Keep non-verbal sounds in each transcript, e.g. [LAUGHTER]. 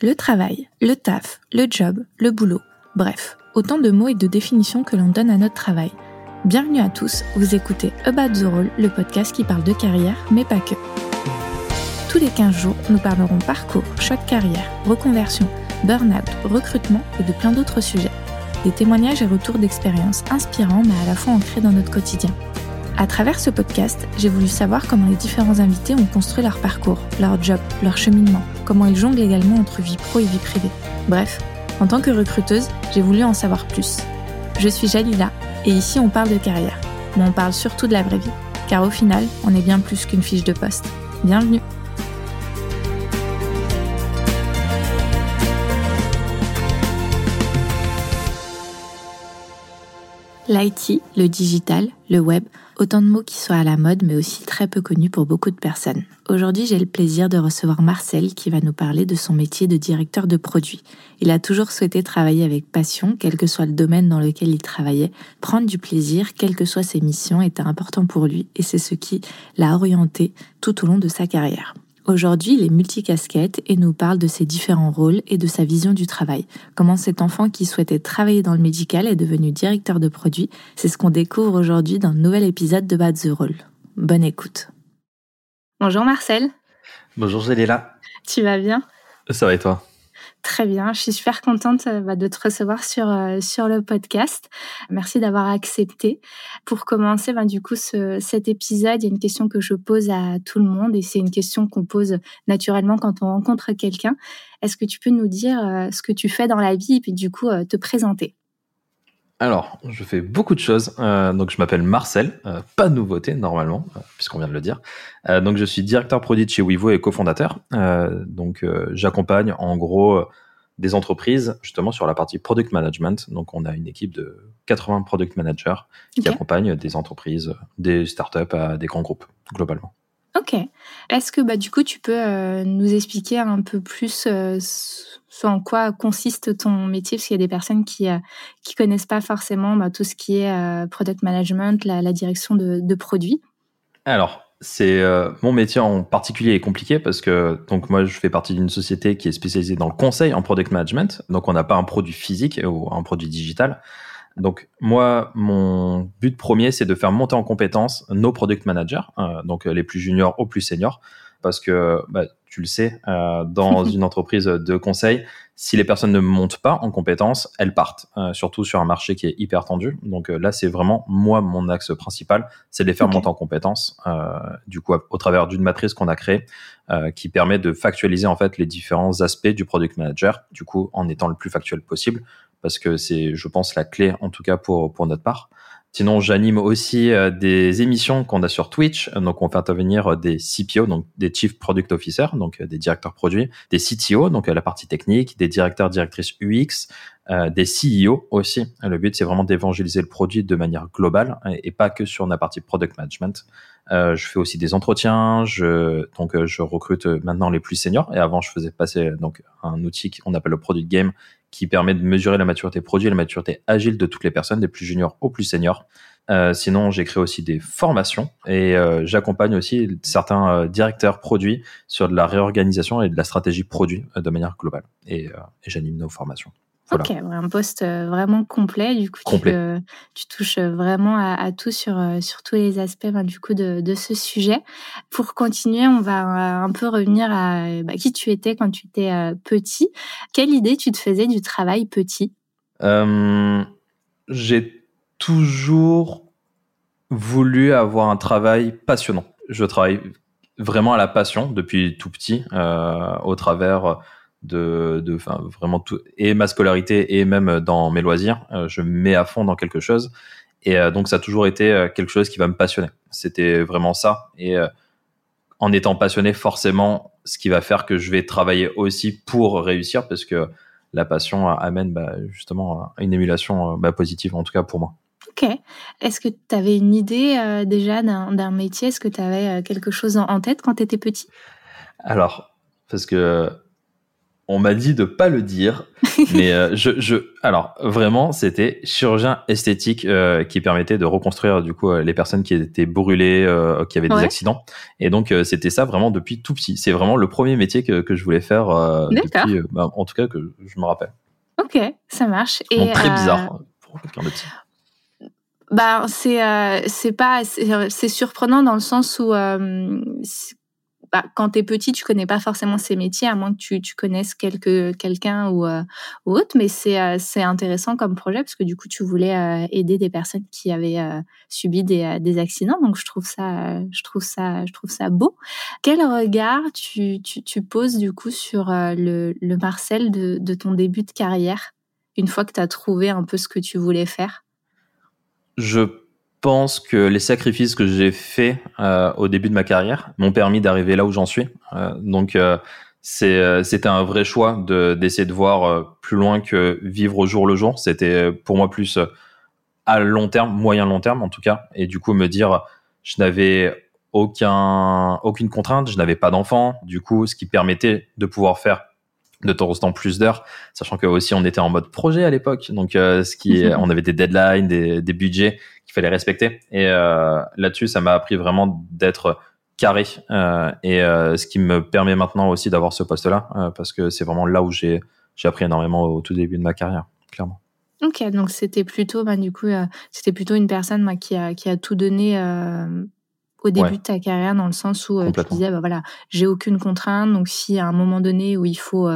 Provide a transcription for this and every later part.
Le travail, le taf, le job, le boulot, bref, autant de mots et de définitions que l'on donne à notre travail. Bienvenue à tous, vous écoutez About the Role, le podcast qui parle de carrière, mais pas que. Tous les 15 jours, nous parlerons parcours, de carrière, reconversion, burn-out, recrutement et de plein d'autres sujets. Des témoignages et retours d'expériences inspirants mais à la fois ancrés dans notre quotidien. À travers ce podcast, j'ai voulu savoir comment les différents invités ont construit leur parcours, leur job, leur cheminement, comment ils jonglent également entre vie pro et vie privée. Bref, en tant que recruteuse, j'ai voulu en savoir plus. Je suis Jalila et ici on parle de carrière, mais on parle surtout de la vraie vie, car au final, on est bien plus qu'une fiche de poste. Bienvenue L'IT, le digital, le web, autant de mots qui soient à la mode mais aussi très peu connus pour beaucoup de personnes. Aujourd'hui, j'ai le plaisir de recevoir Marcel qui va nous parler de son métier de directeur de produit. Il a toujours souhaité travailler avec passion, quel que soit le domaine dans lequel il travaillait. Prendre du plaisir, quelles que soient ses missions, était important pour lui et c'est ce qui l'a orienté tout au long de sa carrière. Aujourd'hui, il est multicasquette et nous parle de ses différents rôles et de sa vision du travail. Comment cet enfant qui souhaitait travailler dans le médical est devenu directeur de produit, c'est ce qu'on découvre aujourd'hui dans un nouvel épisode de Bad the Role. Bonne écoute. Bonjour Marcel. Bonjour Géléla. Tu vas bien? Ça va et toi? Très bien, je suis super contente euh, bah, de te recevoir sur, euh, sur le podcast. Merci d'avoir accepté. Pour commencer, bah, du coup, cet épisode, il y a une question que je pose à tout le monde et c'est une question qu'on pose naturellement quand on rencontre quelqu'un. Est-ce que tu peux nous dire euh, ce que tu fais dans la vie et puis du coup te présenter? Alors, je fais beaucoup de choses. donc, je m'appelle Marcel, pas de nouveauté normalement, puisqu'on vient de le dire. donc, je suis directeur produit de chez Wivo et cofondateur. donc, j'accompagne en gros des entreprises justement sur la partie product management. Donc, on a une équipe de 80 product managers qui accompagnent des entreprises, des startups à des grands groupes globalement. Ok. Est-ce que bah, du coup, tu peux nous expliquer un peu plus en quoi consiste ton métier, parce qu'il y a des personnes qui ne euh, connaissent pas forcément bah, tout ce qui est euh, product management, la, direction de, produits. Alors, c'est euh, mon métier en particulier est compliqué parce que donc moi je fais partie d'une société qui est spécialisée dans le conseil en product management. Donc on n'a pas un produit physique ou un produit digital. Donc moi mon but premier c'est de faire monter en compétence nos product managers, donc les plus juniors aux plus seniors parce que bah, tu le sais, euh, dans [LAUGHS] une entreprise de conseil, si les personnes ne montent pas en compétences, elles partent, euh, surtout sur un marché qui est hyper tendu. Donc euh, là, c'est vraiment moi mon axe principal, c'est de les faire monter en compétences. du coup, au travers d'une matrice qu'on a créée, qui permet de factualiser en fait les différents aspects du product manager. Du coup, en étant le plus factuel possible, parce que c'est, je pense, la clé en tout cas pour pour notre part. Sinon, j'anime aussi euh, des émissions qu'on a sur Twitch. Donc, on fait intervenir euh, des CPO, donc des Chief Product Officer, donc euh, des directeurs produits, des CTO, donc la partie technique, des directeurs, directrices UX, des CEO aussi. Le but, c'est vraiment d'évangéliser le produit de manière globale et, pas que sur la partie product management. Je fais aussi des entretiens. Je, donc, je recrute maintenant les plus seniors. Et avant, je faisais passer donc un outil qu'on appelle le Product Game, qui permet de mesurer la maturité produit et la maturité agile de toutes les personnes, des plus juniors aux plus seniors. Euh, sinon, j'ai créé aussi des formations et euh, j'accompagne aussi certains euh, directeurs produits sur de la réorganisation et de la stratégie produit euh, de manière globale. Et j'anime nos formations. Ok, un poste euh, vraiment complet. Du coup, Tu, euh, tu, touches euh, vraiment à, tout sur, sur tous les aspects ben, du coup de, de, ce sujet. Pour continuer, on va un peu revenir à bah, qui tu étais quand tu étais petit. Quelle idée tu te faisais du travail petit? J'ai toujours voulu avoir un travail passionnant. Je travaille vraiment à la passion depuis tout petit, au travers de, de enfin, vraiment tout, et ma scolarité et même dans mes loisirs, euh, je me mets à fond dans quelque chose. Et euh, donc, ça a toujours été euh, quelque chose qui va me passionner. C'était vraiment ça. Et en étant passionné, forcément, ce qui va faire que je vais travailler aussi pour réussir, parce que la passion amène bah, justement une émulation bah, positive, en tout cas pour moi. Ok. Est-ce que tu avais une idée déjà d'un métier? Est-ce que tu avais quelque chose en, tête quand tu étais petit? Alors, parce que on m'a dit de pas le dire, [LAUGHS] mais euh, je, je, alors vraiment, c'était chirurgien esthétique euh, qui permettait de reconstruire du coup euh, les personnes qui étaient brûlées, qui avaient des accidents. Et donc c'était ça vraiment depuis tout petit. C'est vraiment le premier métier que, que je voulais faire depuis, bah, en tout cas que je me rappelle. Ok, ça marche. Et très bizarre pour quelqu'un de petit. Bah, c'est c'est pas c'est surprenant dans le sens où bah, quand tu es petit, tu connais pas forcément ces métiers, à moins que tu, tu connaisses quelqu'un ou, euh, ou, autre. Mais c'est euh, intéressant comme projet parce que du coup, tu voulais euh, aider des personnes qui avaient subi des, des accidents. Donc, je trouve ça, je trouve ça, je trouve ça beau. Quel regard tu, tu, tu poses du coup sur le, le Marcel de, de ton début de carrière une fois que tu as trouvé un peu ce que tu voulais faire? Je pense que les sacrifices que j'ai faits euh, au début de ma carrière m'ont permis d'arriver là où j'en suis. Euh, donc euh, c'est c'était un vrai choix de d'essayer de voir plus loin que vivre au jour le jour. C'était pour moi plus à long terme, moyen long terme en tout cas, et du coup me dire je n'avais aucun aucune contrainte, je n'avais pas d'enfant, du coup ce qui permettait de pouvoir faire de temps en temps plus d'heures, sachant que aussi on était en mode projet à l'époque, donc ce qui on avait des deadlines, des, des budgets qu'il fallait respecter. Et euh, là-dessus, ça m'a appris vraiment d'être carré euh, et euh, ce qui me permet maintenant aussi d'avoir ce poste-là parce que c'est vraiment là où j'ai j'ai appris énormément au tout début de ma carrière, clairement. Ok, donc c'était plutôt, bah, du coup, c'était plutôt une personne moi, qui, a, qui a tout donné au début de ta carrière, dans le sens où tu disais, bah, voilà, j'ai aucune contrainte, donc si à un moment donné où il faut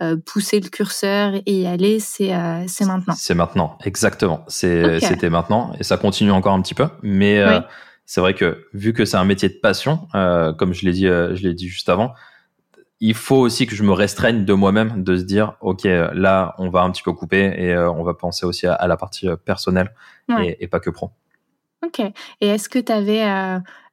euh, pousser le curseur et y aller, c'est euh, c'est maintenant. C'est maintenant, exactement. C'est c'était maintenant et ça continue encore un petit peu, mais euh, c'est vrai que vu que c'est un métier de passion, comme je l'ai dit, je l'ai dit juste avant, il faut aussi que je me restreigne de moi-même, de se dire, ok, là, on va un petit peu couper et on va penser aussi à, la partie personnelle et, et, pas que pro. Ok. Et est-ce que tu avais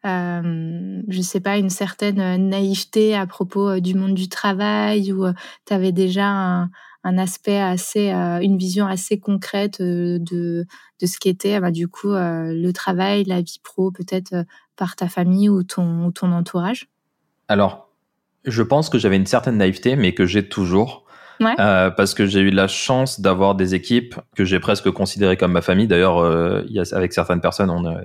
euh, je sais pas, une certaine euh, naïveté à propos euh, du monde du travail ou tu avais déjà un, un, aspect assez, une vision assez concrète de, de ce qu'était bah, du coup le travail, la vie pro, peut-être par ta famille ou ton, ou ton entourage? Alors, je pense que j'avais une certaine naïveté, mais que j'ai toujours. Ouais. Euh, parce que j'ai eu la chance d'avoir des équipes que j'ai presque considérées comme ma famille. D'ailleurs, euh, avec certaines personnes, on a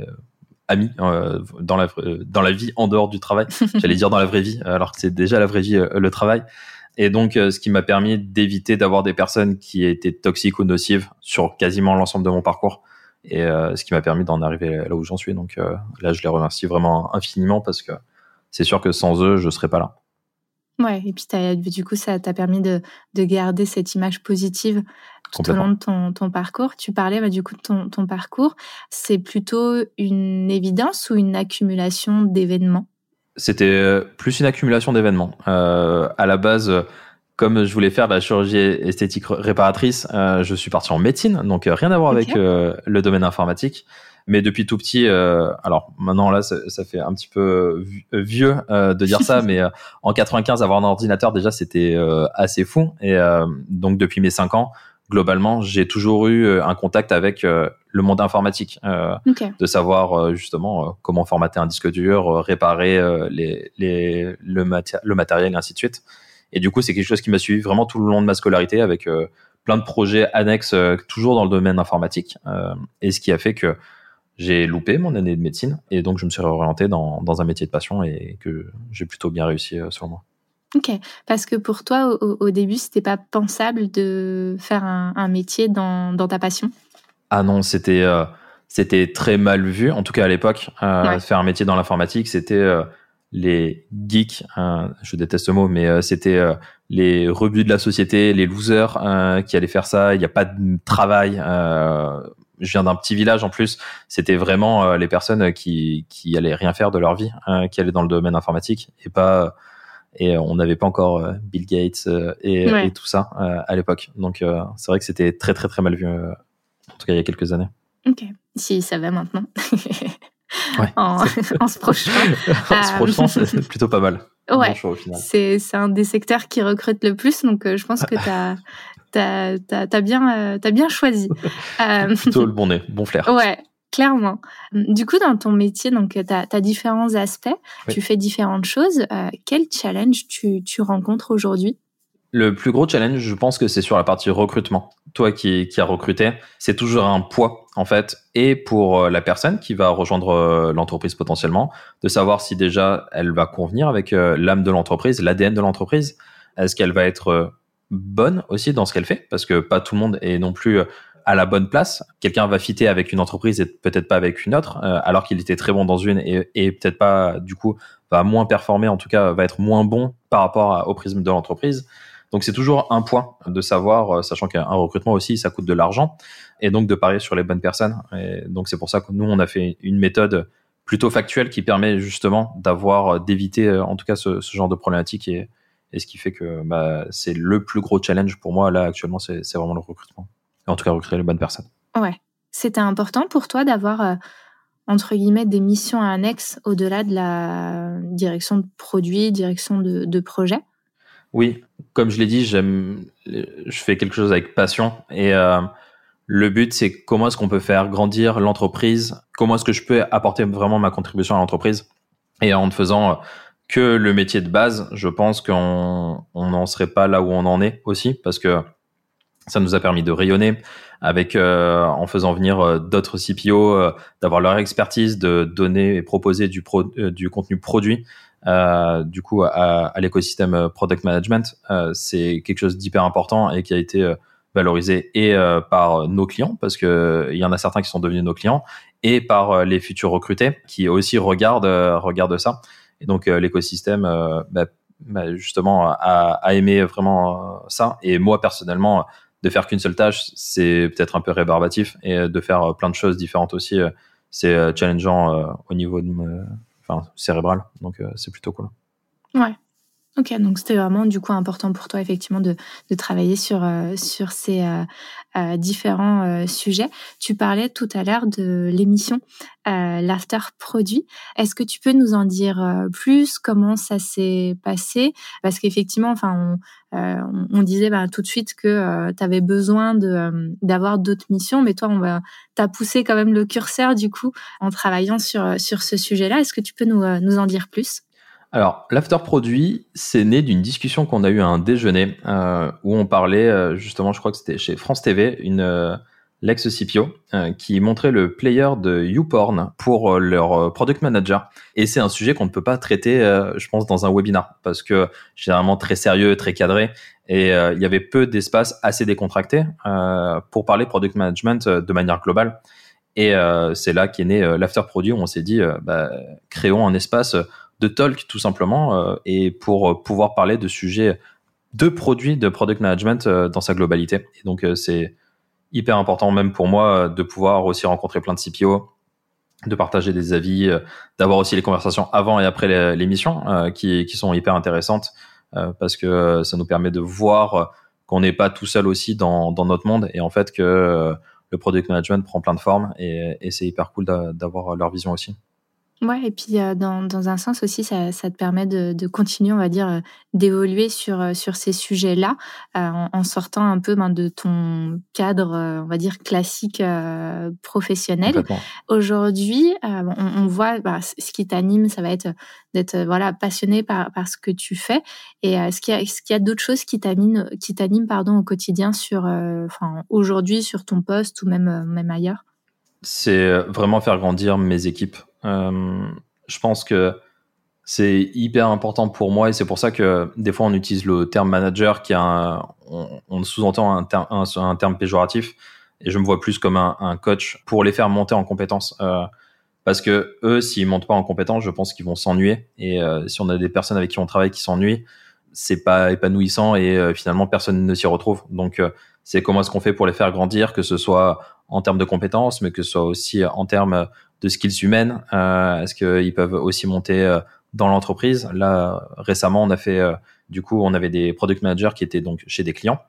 amis euh, dans la dans la vie en dehors du travail. [LAUGHS] J'allais dire dans la vraie vie, alors que c'est déjà la vraie vie euh, le travail. Et donc, euh, ce qui m'a permis d'éviter d'avoir des personnes qui étaient toxiques ou nocives sur quasiment l'ensemble de mon parcours. Et ce qui m'a permis d'en arriver là où j'en suis. Donc là, je les remercie vraiment infiniment parce que c'est sûr que sans eux, je serais pas là. Ouais, et puis du coup, ça t'a permis de, de, garder cette image positive tout au long de ton, ton parcours. Tu parlais bah, du coup de ton, ton parcours. C'est plutôt une évidence ou une accumulation d'événements? C'était euh, plus une accumulation d'événements. Euh, à la base, comme je voulais faire de la chirurgie esthétique réparatrice, euh, je suis parti en médecine, donc euh, rien à voir avec euh, le domaine informatique. Mais depuis tout petit, euh, alors maintenant là, ça, ça, fait un petit peu vieux de dire ça, [LAUGHS] mais en 95, avoir un ordinateur déjà, c'était assez fou. Et donc depuis mes 5 ans, globalement, j'ai toujours eu euh, un contact avec euh, le monde informatique, euh, de savoir justement comment formater un disque dur, réparer les, les, le, le, matériel et ainsi de suite. Et du coup, c'est quelque chose qui m'a suivi vraiment tout le long de ma scolarité avec plein de projets annexes, toujours dans le domaine informatique. et ce qui a fait que j'ai loupé mon année de médecine et donc je me suis réorienté dans, dans un métier de passion et que j'ai plutôt bien réussi sur moi. Ok, parce que pour toi, au, au début, c'était pas pensable de faire un, un métier dans, dans, ta passion? Ah non, c'était euh, c'était très mal vu, en tout cas à l'époque. Euh, Faire un métier dans l'informatique, c'était euh, les geeks, euh, je déteste ce mot, mais euh, c'était les rebuts de la société, les losers qui allaient faire ça. Il n'y a pas de travail. Je viens d'un petit village en plus. C'était vraiment les personnes qui qui allaient rien faire de leur vie, qui allaient dans le domaine informatique et pas et euh, on n'avait pas encore euh, Bill Gates euh, et, tout ça à l'époque. Donc c'est vrai que c'était très très très mal vu, en tout cas il y a quelques années. Ok, si ça va maintenant. [LAUGHS] [LAUGHS] en, se projetant. [LAUGHS] en se projetant, c'est plutôt pas mal. Ouais, c'est un des secteurs qui recrute le plus, donc je pense que tu as, as, bien, as bien choisi. [LAUGHS] plutôt le bon nez, bon flair. Ouais, Clairement. Du coup, dans ton métier, donc tu as, différents aspects, tu fais différentes choses. Euh, quel challenge tu, tu rencontres aujourd'hui? Le plus gros challenge, je pense que c'est sur la partie recrutement. Toi qui, qui as recruté, c'est toujours un poids en fait, et pour euh, la personne qui va rejoindre euh, l'entreprise potentiellement, de savoir si déjà elle va convenir avec euh, l'âme de l'entreprise, l'ADN de l'entreprise. Est-ce qu'elle va être bonne aussi dans ce qu'elle fait Parce que pas tout le monde est non plus à la bonne place. Quelqu'un va fitter avec une entreprise et peut-être pas avec une autre, alors qu'il était très bon dans une et, et peut-être pas, du coup, va moins performer, en tout cas, va être moins bon par rapport au prisme de l'entreprise. Donc c'est toujours un point de savoir, euh, sachant qu'un recrutement aussi, ça coûte de l'argent, et donc de parier sur les bonnes personnes. Et donc c'est pour ça que nous, on a fait une méthode plutôt factuelle qui permet justement d'avoir, euh, d'éviter euh, en tout cas ce, genre de problématique et, et ce qui fait que bah, c'est le plus gros challenge pour moi là actuellement, c'est vraiment le recrutement. en tout cas, recruter les bonnes personnes. Ouais. C'était important pour toi d'avoir, entre guillemets, des missions annexes au-delà de la direction de produit, direction de, de projet oui, comme je l'ai dit, j'aime, je fais quelque chose avec passion et euh, le but c'est comment est-ce qu'on peut faire grandir l'entreprise, comment est-ce que je peux apporter vraiment ma contribution à l'entreprise? Et en ne faisant que le métier de base, je pense qu'on n'en serait pas là où on en est aussi parce que ça nous a permis de rayonner avec euh, en faisant venir euh, d'autres CPO, d'avoir leur expertise, de donner et proposer du, du contenu produit euh, du coup à, à l'écosystème euh, product management, euh, c'est quelque chose d'hyper important et qui a été valorisé et par nos clients parce que il y en a certains qui sont devenus nos clients et par les futurs recrutés qui aussi regardent regardent ça. Et donc l'écosystème bah, bah, justement a, aimé vraiment ça. Et moi personnellement, de faire qu'une seule tâche, c'est peut-être un peu rébarbatif et de faire plein de choses différentes aussi, c'est challengeant au niveau de cérébral. Donc euh, c'est plutôt cool. Ouais. Ok, donc c'était vraiment du coup important pour toi effectivement de, de travailler sur, euh, sur ces euh, différents sujets. Tu parlais tout à l'heure de l'émission l'after produit. Est-ce que tu peux nous en dire plus? Comment ça s'est passé? Parce qu'effectivement, enfin, on, on, disait bah, tout de suite que tu avais besoin de d'avoir d'autres missions, mais toi, on va t'as poussé quand même le curseur du coup en travaillant sur sur ce sujet-là. Est-ce que tu peux nous, nous en dire plus? Alors, l'after produit, c'est né d'une discussion qu'on a eue à un déjeuner euh, où on parlait euh, justement, je crois que c'était chez France TV, une euh, l'ex CPO qui montrait le player de YouPorn pour leur product manager. Et c'est un sujet qu'on ne peut pas traiter, je pense, dans un webinar parce que généralement très sérieux, très cadré, et il y avait peu d'espace assez décontracté pour parler product management de manière globale. Et c'est là qu'est né l'after produit où on s'est dit, bah, créons un espace de talk tout simplement euh, et pour euh, pouvoir parler de sujets de produits de product management euh, dans sa globalité. Et donc c'est hyper important même pour moi de pouvoir aussi rencontrer plein de CPO, de partager des avis, d'avoir aussi les conversations avant et après l'émission qui, qui sont hyper intéressantes parce que ça nous permet de voir qu'on n'est pas tout seul aussi dans, dans notre monde et en fait que le product management prend plein de formes et, et c'est hyper cool d'avoir leur vision aussi. Ouais, et puis euh, dans, dans un sens aussi, ça, ça te permet de, de continuer, on va dire, euh, d'évoluer sur, euh, sur ces sujets-là, en, en, sortant un peu ben, de ton cadre, on va dire, classique professionnel. Aujourd'hui, on, on, voit bah, ce qui t'anime, ça va être d'être voilà passionné par, par ce que tu fais. Et est-ce qu'il y a, est-ce qu'il y a d'autres choses qui t'animent, qui t'animent pardon, au quotidien sur, enfin, aujourd'hui sur ton poste ou même, même ailleurs? C'est vraiment faire grandir mes équipes je pense que c'est hyper important pour moi et c'est pour ça que des fois on utilise le terme manager qui a un, on, sous-entend un, terme péjoratif et je me vois plus comme un, coach pour les faire monter en compétences. Euh, parce que eux, s'ils montent pas en compétences, je pense qu'ils vont s'ennuyer. Et euh, si on a des personnes avec qui on travaille qui s'ennuient, c'est pas épanouissant et euh, finalement personne ne s'y retrouve. Donc euh, c'est comment est-ce qu'on fait pour les faire grandir, que ce soit en termes de compétences, mais que ce soit aussi en termes de skills humaines. Euh, est-ce qu'ils peuvent aussi monter euh, dans l'entreprise? Là, récemment, on a fait, euh, du coup, on avait des product managers qui étaient donc chez des clients,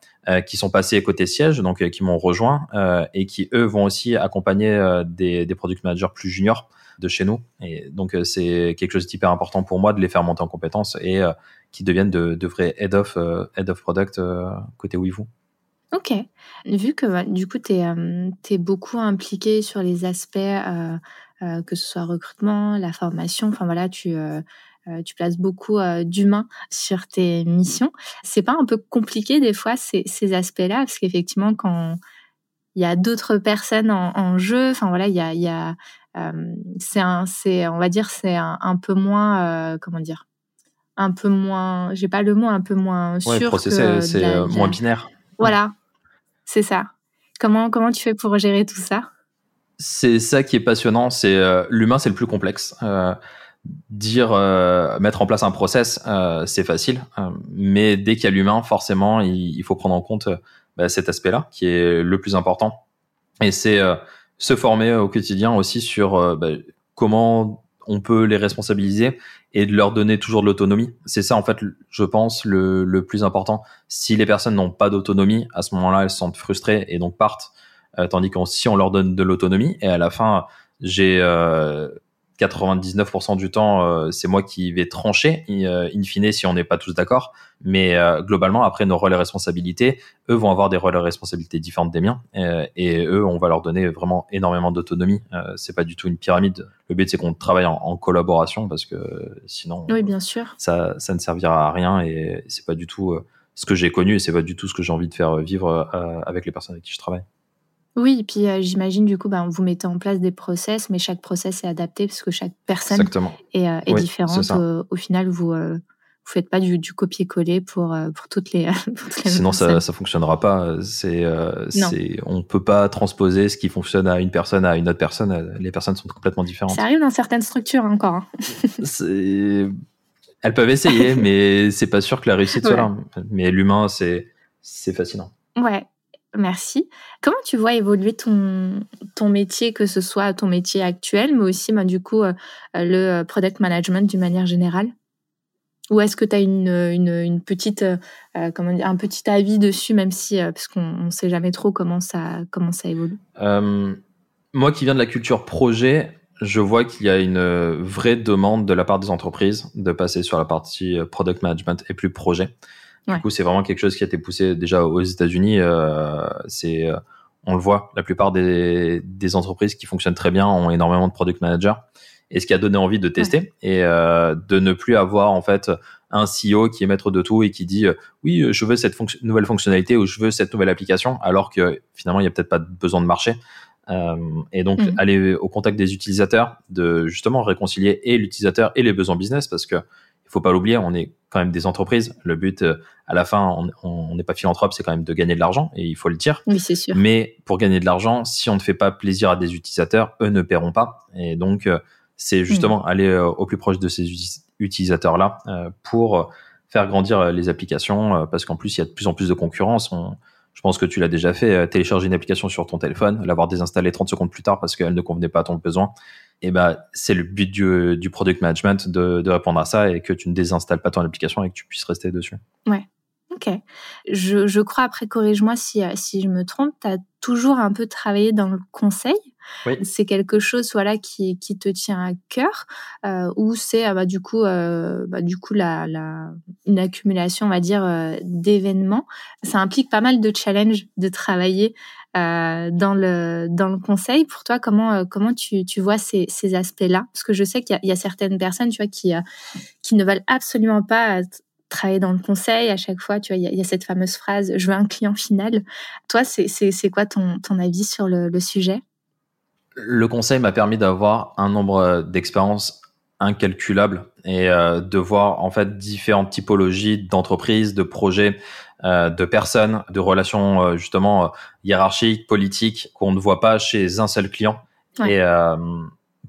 qui sont passés côté siège, donc qui m'ont rejoint et qui eux vont aussi accompagner des, des product managers plus juniors de chez nous. Et donc c'est quelque chose d'hyper important pour moi de les faire monter en compétences et qui deviennent de, de vrais head of head of product côté vous Ok. Vu que du coup, tu es, es, beaucoup impliqué sur les aspects, euh, euh, que ce soit recrutement, la formation, enfin voilà, tu, euh, tu places beaucoup d'humains sur tes missions. C'est pas un peu compliqué des fois ces, ces aspects-là? Parce qu'effectivement quand il y a d'autres personnes en, en, jeu, enfin voilà, il y a, y a c'est on va dire, c'est un, un peu moins, comment dire, un peu moins, j'ai pas le mot, un peu moins sûr. c'est moins binaire. Voilà, c'est ça. Comment, comment tu fais pour gérer tout ça? C'est ça qui est passionnant. C'est euh, l'humain, c'est le plus complexe. Euh, dire, euh, mettre en place un process, c'est facile, mais dès qu'il y a l'humain, forcément, il, faut prendre en compte bah, cet aspect-là qui est le plus important. Et c'est se former au quotidien aussi sur bah, comment on peut les responsabiliser et de leur donner toujours de l'autonomie. C'est ça, en fait, je pense, le, le plus important. Si les personnes n'ont pas d'autonomie, à ce moment-là, elles se sentent frustrées et donc partent. Euh, tandis que si on leur donne de l'autonomie, et à la fin, j'ai euh, 99% du temps, euh, c'est moi qui vais trancher, euh, in fine, si on n'est pas tous d'accord. Mais euh, globalement, après nos rôles et responsabilités, eux vont avoir des rôles et responsabilités différentes des miens. et eux, on va leur donner vraiment énormément d'autonomie. c'est pas du tout une pyramide. Le but, c'est qu'on travaille en, collaboration parce que sinon, oui, bien sûr. Ça, ça ne servira à rien et c'est pas du tout ce que j'ai connu et c'est pas du tout ce que j'ai envie de faire vivre avec les personnes avec qui je travaille. Oui, et puis euh, j'imagine du coup, bah, vous mettez en place des process, mais chaque process est adapté parce que chaque personne est, euh, est différente. Au, final, vous ne euh, faites pas du, du copier-coller pour, pour toutes les. [LAUGHS] Sinon, ça ne fonctionnera pas. C'est, on peut pas transposer ce qui fonctionne à une personne à une autre personne. Les personnes sont complètement différentes. Ça arrive dans certaines structures encore. Hein. [LAUGHS] Elles peuvent essayer, [LAUGHS] mais c'est pas sûr que la réussite soit là. Mais l'humain, c'est, c'est fascinant. Ouais, Merci. Comment tu vois évoluer ton, ton métier, que ce soit ton métier actuel, mais aussi bah, du coup euh, le euh, product management d'une manière générale? Ou est-ce que tu as une, une, petite, euh, comment dire, un petit avis dessus, même si, parce qu'on ne sait jamais trop comment ça, comment ça évolue? Moi qui viens de la culture projet, je vois qu'il y a une vraie demande de la part des entreprises de passer sur la partie product management et plus projet. Du coup, c'est vraiment quelque chose qui a été poussé déjà aux États-Unis. Euh, c'est, euh, on le voit, la plupart des, des, entreprises qui fonctionnent très bien ont énormément de product managers. Et ce qui a donné envie de tester et euh, de ne plus avoir en fait un CEO qui est maître de tout et qui dit euh, oui, je veux cette nouvelle fonctionnalité ou je veux cette nouvelle application, alors que finalement il n'y a peut-être pas besoin de marché. Euh, et donc mmh. aller au contact des utilisateurs, de justement réconcilier et l'utilisateur et les besoins business, parce que il faut pas l'oublier, on est quand même des entreprises. Le but, euh, à la fin, on n'est pas philanthrope, c'est quand même de gagner de l'argent et il faut le dire. Oui, c'est sûr. Mais pour gagner de l'argent, si on ne fait pas plaisir à des utilisateurs, eux ne paieront pas. Et donc, euh, c'est justement hmm. aller euh, au plus proche de ces utilisateurs-là pour faire grandir les applications parce qu'en plus, il y a de plus en plus de concurrence. je pense que tu l'as déjà fait, télécharger une application sur ton téléphone, l'avoir désinstallée 30 secondes plus tard parce qu'elle ne convenait pas à ton besoin et bah, c'est le but du, du product management de, de, répondre à ça et que tu ne désinstalles pas ton application et que tu puisses rester dessus. Ouais. Ok. Je, je crois, après, corrige-moi si, si je me trompe, tu as toujours un peu travaillé dans le conseil? Oui. C'est quelque chose voilà, qui, qui te tient à cœur euh, ou c'est ah bah, du coup, euh, bah, du coup la, la, une accumulation, on va dire, euh, d'événements? Ça implique pas mal de challenges de travailler euh, dans le dans le conseil. Pour toi, comment euh, comment tu, tu vois ces, ces aspects-là? Parce que je sais qu'il y, a certaines personnes, tu vois, qui euh, qui ne veulent absolument pas travailler dans le conseil. À chaque fois, il y, a, cette fameuse phrase "je veux un client final". Toi, c'est quoi ton ton avis sur le sujet? Le conseil m'a permis d'avoir un nombre d'expériences incalculable et euh, de voir en fait différentes typologies d'entreprises, de projets, euh, de personnes, de relations euh, justement euh, hiérarchiques, politiques qu'on ne voit pas chez un seul client. Et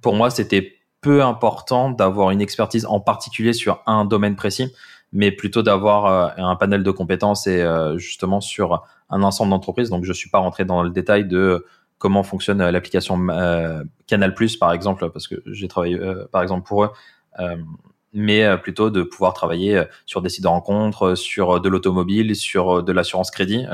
pour moi, c'était peu important d'avoir une expertise en particulier sur un domaine précis, mais plutôt d'avoir un panel de compétences et justement sur un ensemble d'entreprises. Donc, je suis pas rentré dans le détail de comment fonctionne l'application Canal Plus, par exemple, parce que j'ai travaillé, par exemple, pour eux mais euh, plutôt de pouvoir travailler euh, sur des sites de rencontres, euh, sur de l'automobile, sur de l'assurance crédit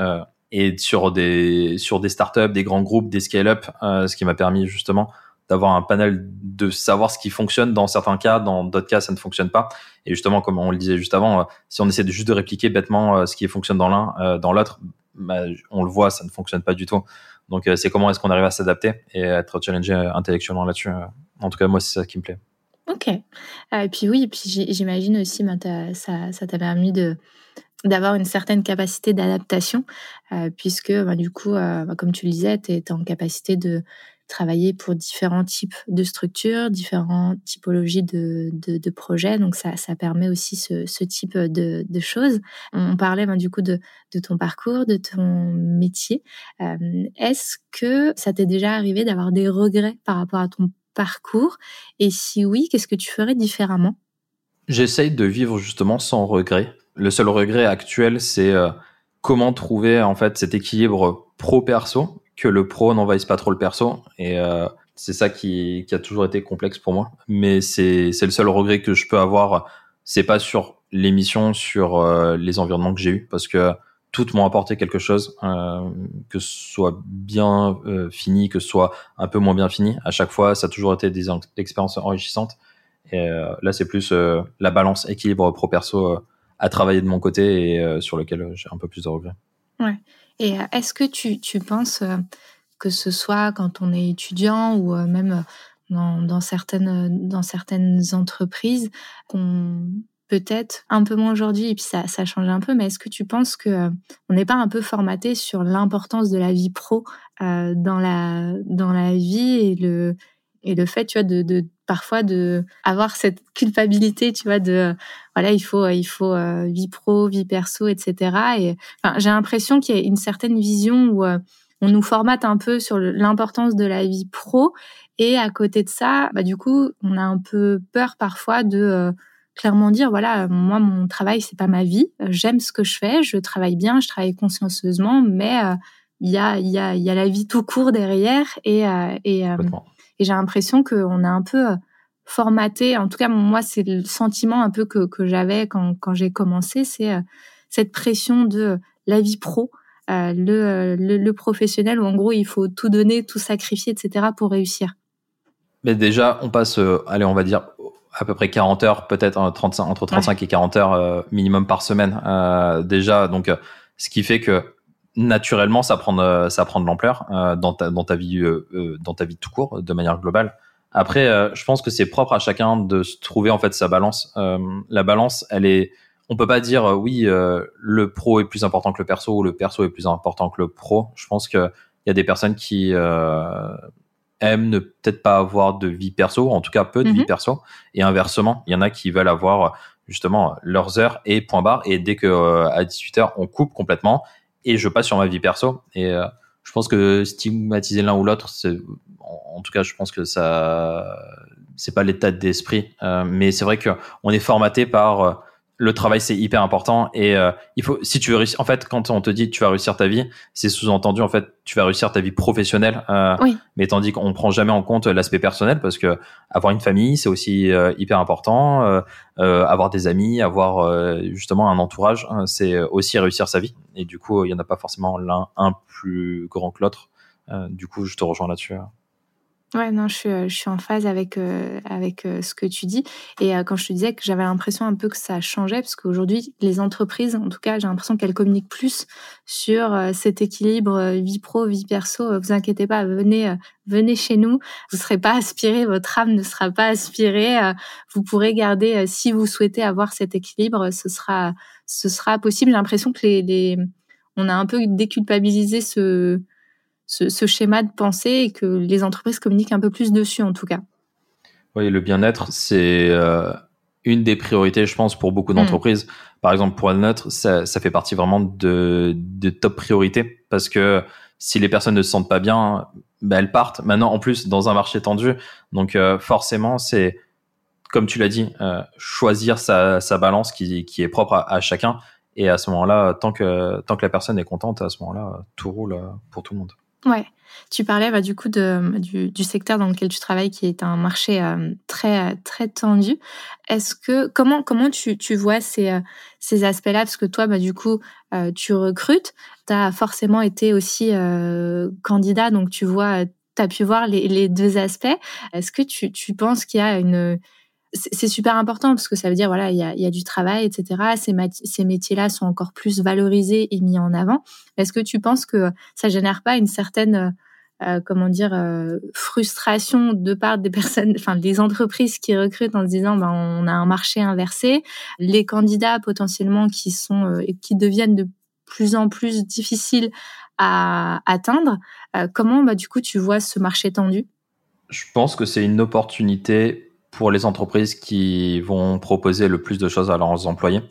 et sur des sur des startups, des grands groupes, des scale-up, ce qui m'a permis justement d'avoir un panel de savoir ce qui fonctionne dans certains cas, dans d'autres cas ça ne fonctionne pas. Et justement, comme on le disait juste avant, si on essaie de juste de répliquer bêtement ce qui fonctionne dans l'un, dans l'autre, bah, on le voit, ça ne fonctionne pas du tout. Donc c'est comment est-ce qu'on arrive à s'adapter et à être challengé intellectuellement là-dessus. En tout cas, moi c'est ça qui me plaît. Ok. Et puis oui, puis j'imagine aussi, ben, ça, ça t'a permis de d'avoir une certaine capacité d'adaptation, puisque ben, du coup, ben, comme tu le disais, tu es en capacité de travailler pour différents types de structures, différentes typologies de, projets. Donc ça, ça permet aussi ce, type de, choses. On parlait ben, du coup de, ton parcours, de ton métier. Euh, est-ce que ça t'est déjà arrivé d'avoir des regrets par rapport à ton parcours? Et si oui, qu'est-ce que tu ferais différemment? J'essaye de vivre justement sans regret. Le seul regret actuel, c'est euh, comment trouver en fait cet équilibre pro-perso que le pro n'envahisse pas trop le perso. Et euh, c'est ça qui, a toujours été complexe pour moi. Mais c'est le seul regret que je peux avoir. C'est pas sur l'émission, sur euh, les environnements que j'ai eu, parce que toutes m'ont apporté quelque chose, euh, que ce soit bien fini, que ce soit un peu moins bien fini. À chaque fois, ça a toujours été des expériences enrichissantes. Et là, c'est plus la balance équilibre pro-perso à travailler de mon côté et sur lequel j'ai un peu plus de regrets. Ouais. Et euh, est-ce que tu, tu penses euh, que ce soit quand on est étudiant ou euh, même dans, dans, certaines, dans certaines entreprises, qu'on peut-être un peu moins aujourd'hui, et puis ça, ça change un peu, mais est-ce que tu penses que on n'est pas un peu formaté sur l'importance de la vie pro dans la dans la vie et le et le fait, tu vois, de parfois de avoir cette culpabilité, tu vois, de voilà, il faut il faut euh, vie pro, vie perso, etc. Et j'ai l'impression qu'il y a une certaine vision où euh, on nous formate un peu sur l'importance de la vie pro. Et à côté de ça, bah du coup, on a un peu peur parfois de euh, clairement dire voilà, moi mon travail c'est pas ma vie, j'aime ce que je fais, je travaille bien, je travaille consciencieusement, mais il y a il y a il y a la vie tout court derrière et et et j'ai l'impression qu'on a un peu euh, formaté, en tout cas moi c'est le sentiment un peu que, que j'avais quand, quand j'ai commencé, c'est euh, cette pression de la vie pro, euh, le, le, professionnel où en gros il faut tout donner, tout sacrifier, etc. pour réussir. Mais déjà, on passe, allez, on va dire à peu près 40 heures, peut-être entre 35 et 40 heures minimum par semaine. déjà, donc ce qui fait que naturellement, ça prend, euh, ça prend de l'ampleur euh, dans, ta, dans, ta vie, euh, dans ta vie tout court, de manière globale. Après, je pense que c'est propre à chacun de se trouver en fait sa balance. la balance, elle est, on peut pas dire oui, le pro est plus important que le perso ou le perso est plus important que le pro. Je pense qu'il y a des personnes qui aiment ne peut-être pas avoir de vie perso, en tout cas peu de vie mhm. perso, et inversement, il y en a qui veulent avoir justement leurs heures et point barre, et dès que à 18 h on coupe complètement et je passe sur ma vie perso. Et euh, je pense que stigmatiser l'un ou l'autre, c'est, en, tout cas, je pense que ça, c'est pas l'état d'esprit. Euh, mais c'est vrai que on est formaté par euh, le travail c'est hyper important et euh, il faut si tu veux réussir en fait quand on te dit tu vas réussir ta vie c'est sous-entendu en fait tu vas réussir ta vie professionnelle euh, oui. mais tandis qu'on prend jamais en compte l'aspect personnel parce que avoir une famille c'est aussi euh, hyper important euh, avoir des amis avoir justement un entourage hein, c'est aussi réussir sa vie et du coup il y en a pas forcément l'un un plus grand que l'autre du coup je te rejoins là-dessus hein. Ouais, non, je suis, euh, je suis en phase avec, euh, avec euh, ce que tu dis. Et quand je te disais que j'avais l'impression un peu que ça changeait, parce qu'aujourd'hui, les entreprises, en tout cas, j'ai l'impression qu'elles communiquent plus sur cet équilibre vie pro, vie perso. Vous inquiétez pas, venez, venez chez nous. Vous serez pas aspiré, votre âme ne sera pas aspirée. Vous pourrez garder, si vous souhaitez avoir cet équilibre, ce sera, ce sera possible. J'ai l'impression que les, les, on a un peu déculpabilisé ce, ce, schéma de pensée et que les entreprises communiquent un peu plus dessus en tout cas. Oui, le bien-être, c'est euh, une des priorités, je pense, pour beaucoup d'entreprises. Mm. Par exemple, pour la nôtre, ça, ça, fait partie vraiment de, de top priorité parce que si les personnes ne se sentent pas bien, ben elles partent. Maintenant, en plus, dans un marché tendu, donc euh, forcément, c'est comme tu l'as dit, euh, choisir sa, sa, balance qui, qui est propre à, à, chacun. Et à ce moment-là, tant que tant que la personne est contente, à ce moment-là, tout roule pour tout le monde. Ouais. Tu parlais bah, du coup de, du, du, secteur dans lequel tu travailles, qui est un marché euh, très très tendu. Est-ce que comment comment tu, tu vois ces euh, ces aspects-là? Parce que toi, bah, du coup, euh, tu recrutes. Tu as forcément été aussi candidat, donc tu vois, tu as pu voir les, les deux aspects. Est-ce que tu, tu penses qu'il y a une c'est super important parce que ça veut dire voilà il y a, du travail etc ces, ces métiers-là sont encore plus valorisés et mis en avant. Est-ce que tu penses que ça génère pas une certaine comment dire, frustration de part des personnes, enfin des entreprises qui recrutent en se disant, ben, on a un marché inversé, les candidats potentiellement qui sont qui deviennent de plus en plus difficiles à atteindre. comment, bah, du coup, tu vois ce marché tendu? Je pense que c'est une opportunité pour les entreprises qui vont proposer le plus de choses à leurs employés.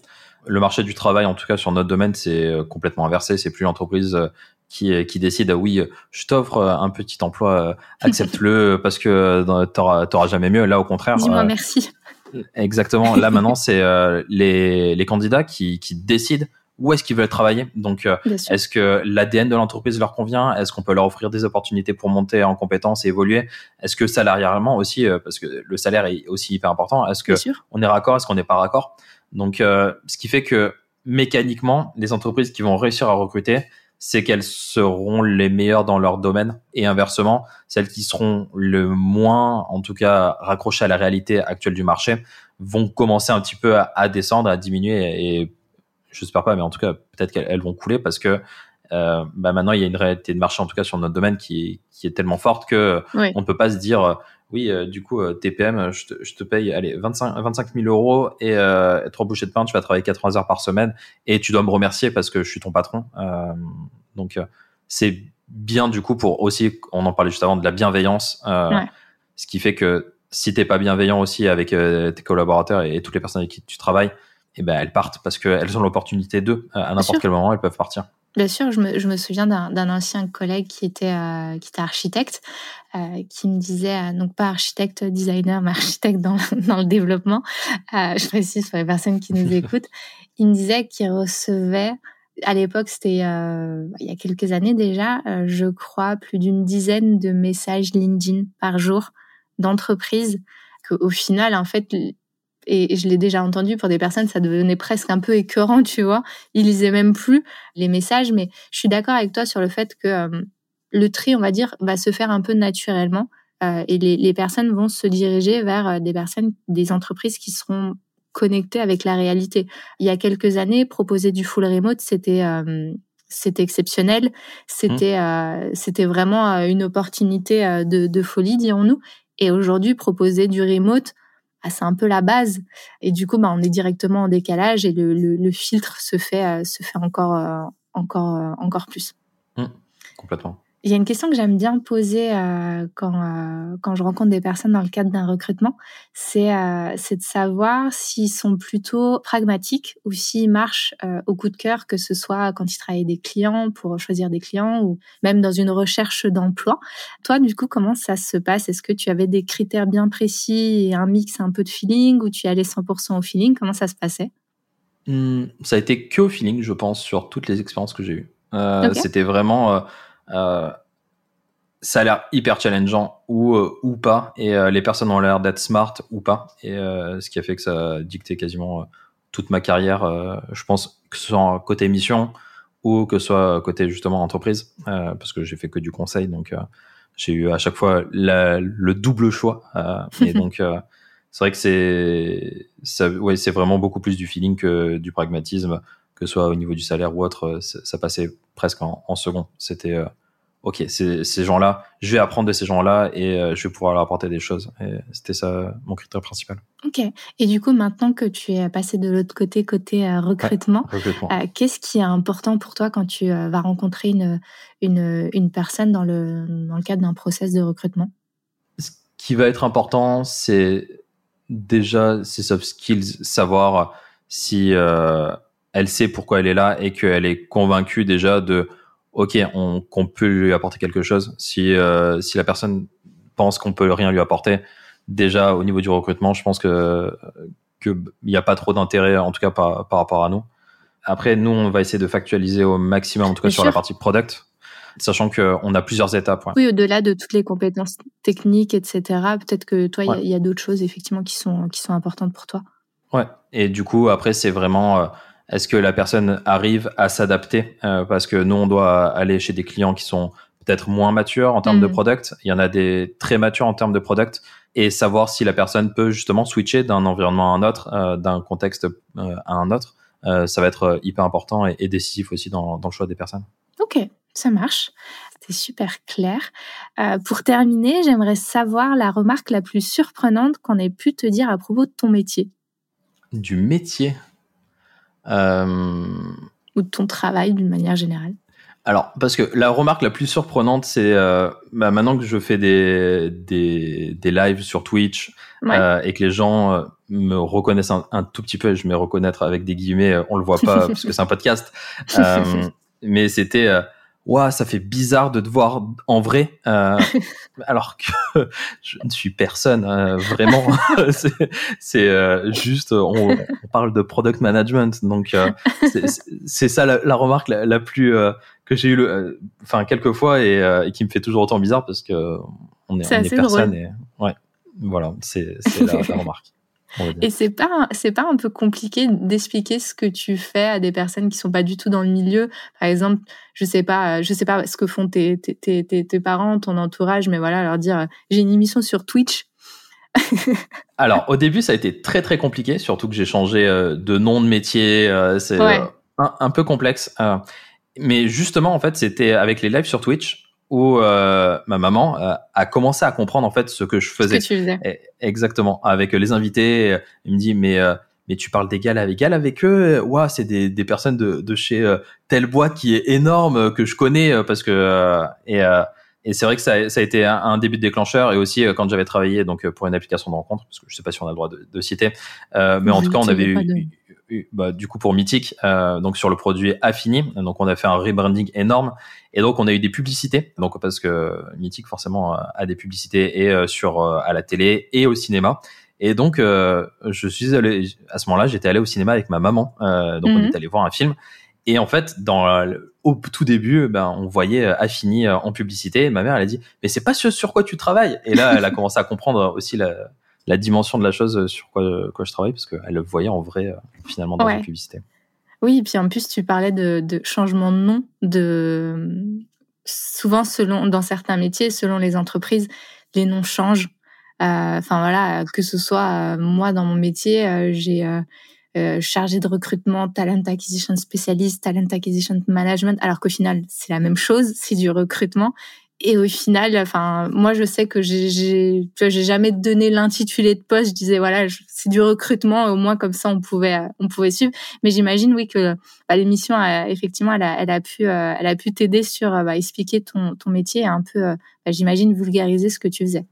Le marché du travail, en tout cas sur notre domaine, c'est euh, complètement inversé. C'est plus l'entreprise euh, qui, euh, qui décide, oui, je t'offre un petit emploi, accepte-le [LAUGHS] parce que t'auras, t'auras jamais mieux. Là, au contraire. Dis-moi merci. Exactement. Là, maintenant, c'est les, les candidats qui, qui décident où est-ce qu'ils veulent travailler. Donc, est-ce que l'ADN de l'entreprise leur convient? Est-ce qu'on peut leur offrir des opportunités pour monter en compétences et évoluer? Est-ce que salarialement aussi, parce que le salaire est aussi hyper important, est-ce que on est raccord Est-ce qu'on n'est pas raccord? Donc, euh, ce qui fait que mécaniquement, les entreprises qui vont réussir à recruter, c'est qu'elles seront les meilleures dans leur domaine et inversement, celles qui seront le moins, en tout cas, raccrochées à la réalité actuelle du marché, vont commencer un petit peu à, descendre, à diminuer et, j'espère pas, mais en tout cas, peut-être qu'elles vont couler parce que euh, bah maintenant il y a une réalité de marché en tout cas sur notre domaine qui, qui est tellement forte que on ne peut pas se dire oui, euh, du coup, euh, TPM, je te, je te, paye allez, 25, 25 000 euros et euh, trois bouchées de pain, tu vas travailler 80 heures par semaine et tu dois me remercier parce que je suis ton patron. Euh, donc, c'est bien du coup pour aussi, on en parlait juste avant, de la bienveillance. Ce qui fait que si t'es pas bienveillant aussi avec tes collaborateurs et, toutes les personnes avec qui tu travailles, ben, elles partent parce qu'elles ont l'opportunité d'eux. À n'importe quel moment, elles peuvent partir. Bien sûr, je me, je me souviens d'un ancien collègue qui était, euh, qui était architecte, euh, qui me disait, euh, donc pas architecte designer, mais architecte dans, [LAUGHS] dans le développement, euh, je précise pour les personnes qui nous [LAUGHS] écoutent, il me disait qu'il recevait, à l'époque, c'était il y a quelques années déjà, je crois, plus d'une dizaine de messages LinkedIn par jour d'entreprises, qu'au final, en fait, et je l'ai déjà entendu pour des personnes, ça devenait presque un peu écœurant, tu vois. Ils lisaient même plus les messages, mais je suis d'accord avec toi sur le fait que euh, le tri, on va dire, va se faire un peu naturellement euh, et les, les, personnes vont se diriger vers euh, des personnes, des entreprises qui seront connectées avec la réalité. Il y a quelques années, proposer du full remote, c'était c'était exceptionnel, c'était mmh. c'était vraiment une opportunité de, de folie, dirons-nous. Et aujourd'hui, proposer du remote, c'est un peu la base. Et du coup, bah, on est directement en décalage et le, le, filtre se fait, euh, se fait encore, euh, encore, euh, encore plus. Mmh, complètement. Il y a une question que j'aime bien poser euh, quand, euh, quand je rencontre des personnes dans le cadre d'un recrutement, c'est euh, de savoir s'ils sont plutôt pragmatiques ou s'ils marchent euh, au coup de cœur, que ce soit quand ils travaillent des clients pour choisir des clients ou même dans une recherche d'emploi. Toi, du coup, comment ça se passe? Est-ce que tu avais des critères bien précis et un mix un peu de feeling ou tu allais 100% au feeling? Comment ça se passait? Mmh, Ça a été que au feeling, je pense, sur toutes les expériences que j'ai eues. C'était vraiment ça a l'air hyper challengeant ou, euh, ou pas, et euh, les personnes ont l'air d'être smart ou pas, et ce qui a fait que ça a dicté quasiment toute ma carrière, je pense, que ce soit côté mission ou que ce soit côté justement entreprise, parce que j'ai fait que du conseil, donc j'ai eu à chaque fois le double choix. et [LAUGHS] donc, c'est vrai que c'est, ouais, c'est vraiment beaucoup plus du feeling que du pragmatisme, que ce soit au niveau du salaire ou autre. Ça passait presque en, en second. C'était ok, ces gens-là, je vais apprendre de ces gens-là et euh, je vais pouvoir leur apporter des choses. Et c'était ça mon critère principal. Ok. Et du coup, maintenant que tu es passé de l'autre côté, côté euh, recrutement, euh, qu'est-ce qui est important pour toi quand tu vas rencontrer une, une, une, personne dans le, dans le cadre d'un process de recrutement? Ce qui va être important, c'est déjà ses soft skills, savoir si elle sait pourquoi elle est là et qu'elle est convaincue déjà de ok, on, qu'on peut lui apporter quelque chose. Si, euh, si la personne pense qu'on peut rien lui apporter, déjà au niveau du recrutement, je pense que qu'il n'y a pas trop d'intérêt, en tout cas par, par rapport à nous. Après, nous, on va essayer de factualiser au maximum, en tout cas sur la partie product, sachant qu'on a plusieurs étapes. Oui, au-delà de toutes les compétences techniques, etc. Peut-être que toi, il y a, d'autres choses effectivement qui sont qui sont importantes pour toi. Ouais. Et du coup, après, c'est vraiment euh, est-ce que la personne arrive à s'adapter euh, Parce que nous, on doit aller chez des clients qui sont peut-être moins matures en termes de mm. product. Il y en a des très matures en termes de product. Et savoir si la personne peut justement switcher d'un environnement à un autre, euh, d'un contexte euh, à un autre, ça va être hyper important et, décisif aussi dans, dans, le choix des personnes. Ok, ça marche. C'était super clair. Euh, pour terminer, j'aimerais savoir la remarque la plus surprenante qu'on ait pu te dire à propos de ton métier. Du métier Ou de ton travail d'une manière générale. Alors, parce que la remarque la plus surprenante, c'est euh, bah, maintenant que je fais des, des, des lives sur Twitch euh, et que les gens euh, me reconnaissent un, un, tout petit peu, je me reconnaître avec des guillemets, on le voit pas [LAUGHS] parce que c'est un podcast, [LAUGHS] mais c'était Waouh, ça fait bizarre de te voir en vrai, euh, [LAUGHS] alors que je ne suis personne, euh, vraiment. [LAUGHS] c'est euh, juste, on, on, parle de product management, donc euh, c'est ça la, la remarque la, la plus que j'ai eu, enfin quelques fois et, et, qui me fait toujours autant bizarre parce que on est, on est personne et ouais, voilà, c'est la, la [LAUGHS] remarque. Et c'est pas c'est pas un peu compliqué d'expliquer ce que tu fais à des personnes qui sont pas du tout dans le milieu. Par exemple, je sais pas, je sais pas ce que font tes tes tes, tes parents, ton entourage, mais voilà, leur dire j'ai une émission sur Twitch. [LAUGHS] Alors au début ça a été très très compliqué, surtout que j'ai changé euh, de nom de métier, euh, c'est euh, un, un, peu complexe. mais justement en fait c'était avec les lives sur Twitch où euh, ma maman euh, a commencé à comprendre en fait ce que je faisais. Ce que tu faisais. exactement. Avec les invités, elle me dit mais euh, mais tu parles d'égal à égal avec eux? Ouah, c'est des, des personnes de, de chez telle boîte qui est énorme que je connais parce que et et c'est vrai que ça, ça, a été un, début de déclencheur et aussi quand j'avais travaillé donc pour une application de rencontre parce que je sais pas si on a le droit de, de citer, mais en tout cas on avait eu, bah, du coup pour Mythic, euh, donc sur le produit Affini. Donc on a fait un rebranding énorme et donc on a eu des publicités. Donc parce que Mythic forcément a des publicités et euh, sur euh, à la télé et au cinéma. Et donc je suis allé à ce moment-là, j'étais allé au cinéma avec ma maman. donc on mhm. est allé voir un film. Et en fait, dans au tout début, ben, on voyait Affini en publicité. ma mère, elle a dit, mais c'est pas ce sur quoi tu travailles. Et là, elle a commencé à comprendre aussi la, la dimension de la chose sur quoi, quoi je travaille, parce qu'elle le voyait en vrai, euh, finalement, dans la publicité. Oui, et puis en plus, tu parlais de, de, changement de nom, de souvent selon dans certains métiers, selon les entreprises, les noms changent. Euh, enfin voilà, que ce soit euh, moi dans mon métier, j'ai euh, chargé de recrutement, talent acquisition spécialiste, talent acquisition management, alors qu'au final c'est la même chose, c'est du recrutement. Et au final, enfin, moi, je sais que j'ai, j'ai jamais donné l'intitulé de poste. Je disais voilà, c'est du recrutement. Au moins comme ça, on pouvait, on pouvait suivre. Mais j'imagine, oui, que bah, l'émission, effectivement, elle a, elle a pu, euh, elle a pu t'aider sur bah, expliquer ton, ton métier et un peu, euh, bah, j'imagine, vulgariser ce que tu faisais.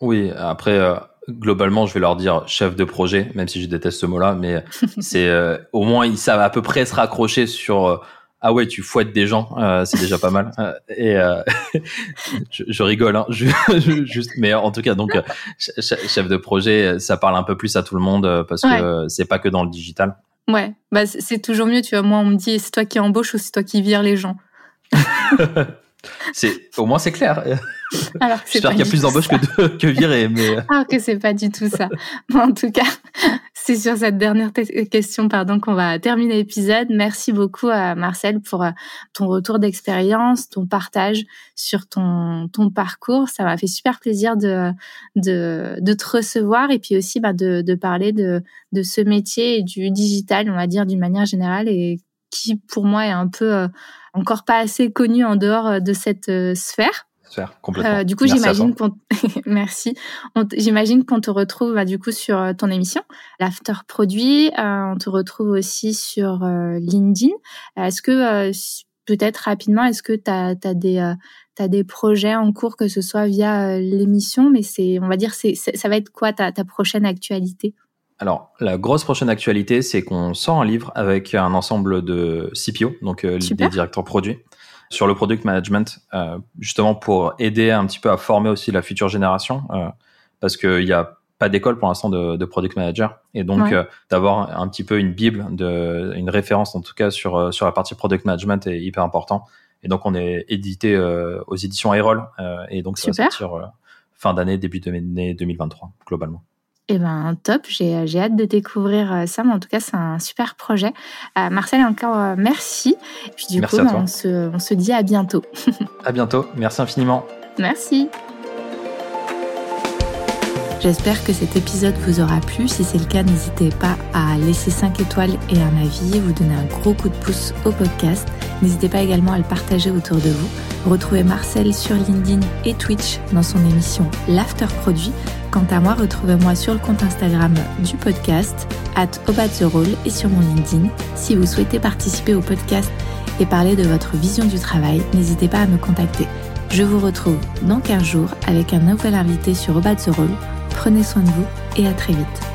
Oui. Après, euh, globalement, je vais leur dire chef de projet, même si je déteste ce mot-là, mais [LAUGHS] c'est au moins ils savent à peu près se raccrocher sur ah ouais, tu fouettes des gens, euh, c'est déjà pas mal. Euh, et euh, [LAUGHS] je, rigole, hein, juste, mais en tout cas, donc chef de projet, ça parle un peu plus à tout le monde parce que c'est pas que dans le digital. Ouais, bah c'est toujours mieux, tu vois. Moi, on me dit, c'est toi qui embauches ou c'est toi qui vires les gens. [LAUGHS] c'est au moins c'est clair. J'espère qu'il y a plus d'embauches que, que virées, mais ah que c'est pas du tout ça. en tout cas, c'est sur cette dernière question pardon qu'on va terminer l'épisode. Merci beaucoup à Marcel pour euh, ton retour d'expérience, ton partage sur ton parcours. Ça m'a fait super plaisir de de de te recevoir et puis aussi bah, de de parler de de ce métier et du digital, on va dire d'une manière générale et qui pour moi est un peu euh, encore pas assez connu en dehors euh, de cette sphère. Complètement. du coup, j'imagine qu'on [LAUGHS] merci. J'imagine qu'on te retrouve bah, du coup sur ton émission, l'after produit. on te retrouve aussi sur LinkedIn. Est-ce que peut-être rapidement, est-ce que tu as, des as des projets en cours que ce soit via l'émission, mais c'est on va dire c'est ça va être quoi ta, ta prochaine actualité? Alors, la grosse prochaine actualité, c'est qu'on sort un livre avec un ensemble de CPO, donc euh, des directeurs produits, sur le product management, euh, justement pour aider un petit peu à former aussi la future génération, euh, parce qu'il n'y a pas d'école pour l'instant de, de, product manager, et donc euh, d'avoir un petit peu une bible, de, une référence en tout cas sur euh, sur la partie product management est hyper important. Et donc on est édité aux éditions Aerol, et donc ça va sortir fin d'année, début de d'année 2023 globalement. Eh ben top, j'ai, hâte de découvrir euh, ça, mais en tout cas c'est un super projet. Euh, Marcel, encore euh, merci. Et puis du coup, on, se, on se dit à bientôt. [LAUGHS] à bientôt, merci infiniment. Merci. J'espère que cet épisode vous aura plu. Si c'est le cas, n'hésitez pas à laisser 5 étoiles et un avis, vous donner un gros coup de pouce au podcast. N'hésitez pas également à le partager autour de vous. Retrouvez Marcel sur LinkedIn et Twitch dans son émission L'After Produit. Quant à moi, retrouvez-moi sur le compte Instagram du podcast, at et sur mon LinkedIn. Si vous souhaitez participer au podcast et parler de votre vision du travail, n'hésitez pas à me contacter. Je vous retrouve dans 15 jours avec un nouvel invité sur Obat the. Prenez soin de vous et à très vite.